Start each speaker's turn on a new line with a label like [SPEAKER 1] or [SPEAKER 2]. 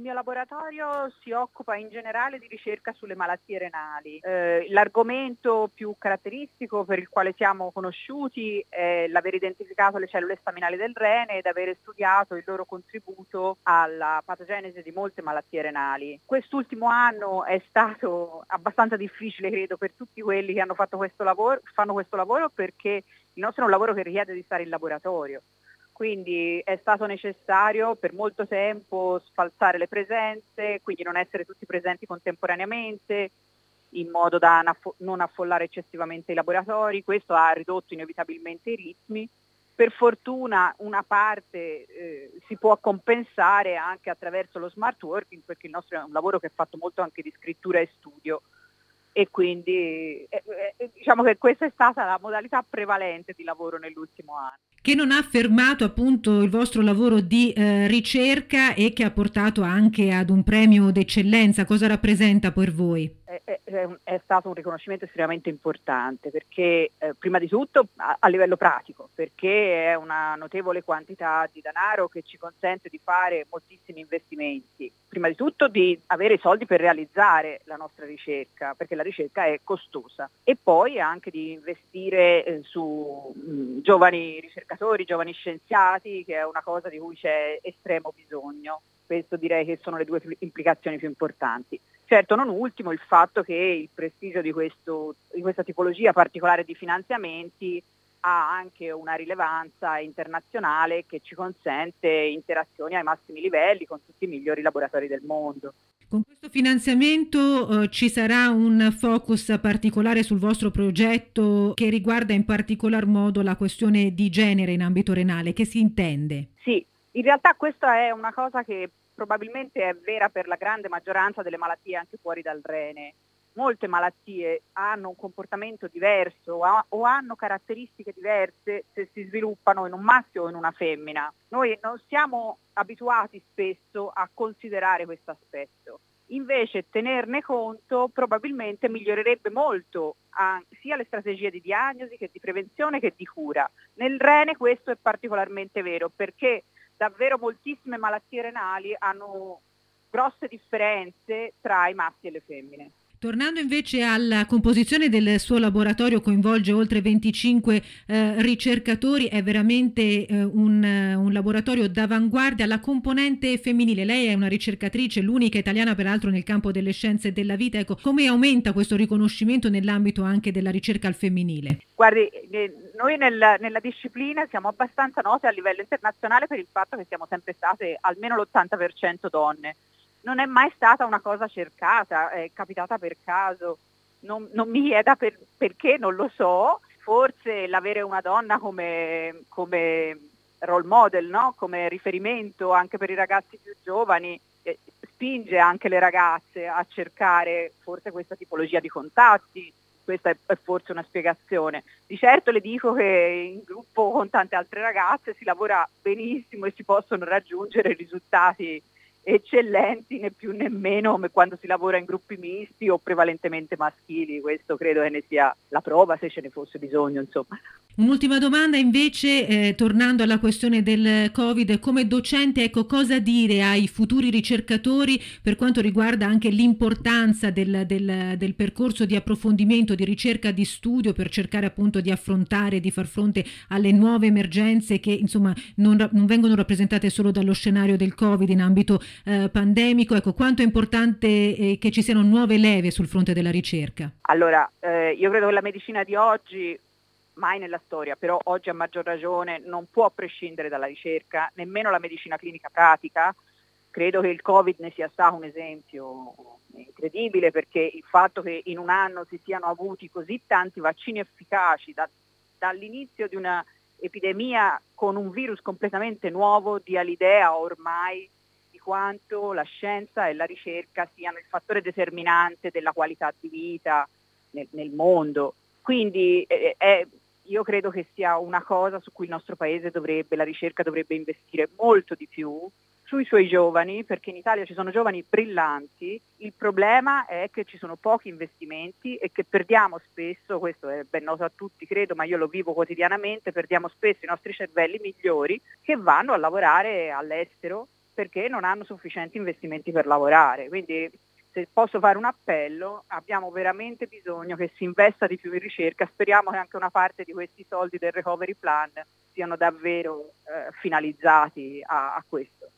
[SPEAKER 1] il mio laboratorio si occupa in generale di ricerca sulle malattie renali. Eh, l'argomento più caratteristico per il quale siamo conosciuti è l'aver identificato le cellule staminali del rene ed aver studiato il loro contributo alla patogenesi di molte malattie renali. Quest'ultimo anno è stato abbastanza difficile, credo, per tutti quelli che hanno fatto questo lavoro, fanno questo lavoro perché il nostro è un lavoro che richiede di stare in laboratorio quindi è stato necessario per molto tempo sfalsare le presenze, quindi non essere tutti presenti contemporaneamente in modo da non affollare eccessivamente i laboratori, questo ha ridotto inevitabilmente i ritmi. Per fortuna una parte eh, si può compensare anche attraverso lo smart working perché il nostro è un lavoro che è fatto molto anche di scrittura e studio. E quindi eh, eh, diciamo che questa è stata la modalità prevalente di lavoro nell'ultimo anno
[SPEAKER 2] che non ha fermato appunto il vostro lavoro di eh, ricerca e che ha portato anche ad un premio d'eccellenza. Cosa rappresenta per voi?
[SPEAKER 1] È, stato un riconoscimento estremamente importante perché eh, prima di tutto a, a, livello pratico, perché è una notevole quantità di denaro che ci consente di fare moltissimi investimenti. Prima di tutto di avere i soldi per realizzare la nostra ricerca, perché la ricerca è costosa, e poi anche di investire eh, su mh, mm, giovani ricercatori, giovani scienziati, che è una cosa di cui c'è estremo bisogno. Questo direi che sono le due implicazioni più importanti. Certo, non ultimo il fatto che il prestigio di, questo, di questa tipologia particolare di finanziamenti ha anche una rilevanza internazionale che ci consente interazioni ai massimi livelli con tutti i migliori laboratori del mondo.
[SPEAKER 2] Con questo finanziamento eh, ci sarà un focus particolare sul vostro progetto che riguarda in particolar modo la questione di genere in ambito renale. Che si intende?
[SPEAKER 1] Sì, in realtà questa è una cosa che probabilmente è vera per la grande maggioranza delle malattie anche fuori dal rene. Molte malattie hanno un comportamento diverso o hanno caratteristiche diverse se si sviluppano in un maschio o in una femmina. Noi non siamo abituati spesso a considerare questo aspetto. Invece tenerne conto probabilmente migliorerebbe molto sia le strategie di diagnosi che di prevenzione che di cura. Nel rene questo è particolarmente vero perché davvero moltissime malattie renali hanno grosse differenze tra i maschi e le femmine.
[SPEAKER 2] Tornando invece alla composizione del suo laboratorio, coinvolge oltre 25 eh, ricercatori, è veramente eh, un, un, laboratorio d'avanguardia. La componente femminile, lei è una ricercatrice, l'unica italiana peraltro nel campo delle scienze della vita. Ecco, come aumenta questo riconoscimento nell'ambito anche della ricerca al femminile?
[SPEAKER 1] Guardi, eh, noi nel, nella disciplina siamo abbastanza note a livello internazionale per il fatto che siamo sempre state almeno l'80% donne non è mai stata una cosa cercata, è capitata per caso. Non, non mi chieda per, perché, non lo so. Forse l'avere una donna come, come role model, no? come riferimento anche per i ragazzi più giovani, eh, spinge anche le ragazze a cercare forse questa tipologia di contatti. Questa è, è forse una spiegazione. Di certo le dico che in gruppo con tante altre ragazze si lavora benissimo e si possono raggiungere risultati eccellenti né più né meno come quando si lavora in gruppi misti o prevalentemente maschili, questo credo che ne sia la prova se ce ne fosse bisogno. Insomma.
[SPEAKER 2] Un'ultima domanda invece, eh, tornando alla questione del Covid, come docente, ecco, cosa dire ai futuri ricercatori per quanto riguarda anche l'importanza del, del, del percorso di approfondimento, di ricerca, di studio per cercare appunto di affrontare, di far fronte alle nuove emergenze che insomma non, non vengono rappresentate solo dallo scenario del Covid in ambito eh, pandemico. Ecco, quanto è importante eh, che ci siano nuove leve sul fronte della ricerca?
[SPEAKER 1] Allora, eh, io credo che la medicina di oggi mai nella storia, però oggi a maggior ragione non può prescindere dalla ricerca, nemmeno la medicina clinica pratica. Credo che il Covid ne sia stato un esempio incredibile perché il fatto che in un anno si siano avuti così tanti vaccini efficaci da, dall'inizio di una epidemia con un virus completamente nuovo dia l'idea ormai quanto la scienza e la ricerca siano il fattore determinante della qualità di vita nel, nel mondo. Quindi eh, eh, io credo che sia una cosa su cui il nostro paese dovrebbe, la ricerca dovrebbe investire molto di più sui suoi giovani, perché in Italia ci sono giovani brillanti, il problema è che ci sono pochi investimenti e che perdiamo spesso, questo è ben noto a tutti credo, ma io lo vivo quotidianamente, perdiamo spesso i nostri cervelli migliori che vanno a lavorare all'estero perché non hanno sufficienti investimenti per lavorare. Quindi se posso fare un appello, abbiamo veramente bisogno che si investa di più in ricerca, speriamo che anche una parte di questi soldi del recovery plan siano davvero eh, finalizzati a, a questo.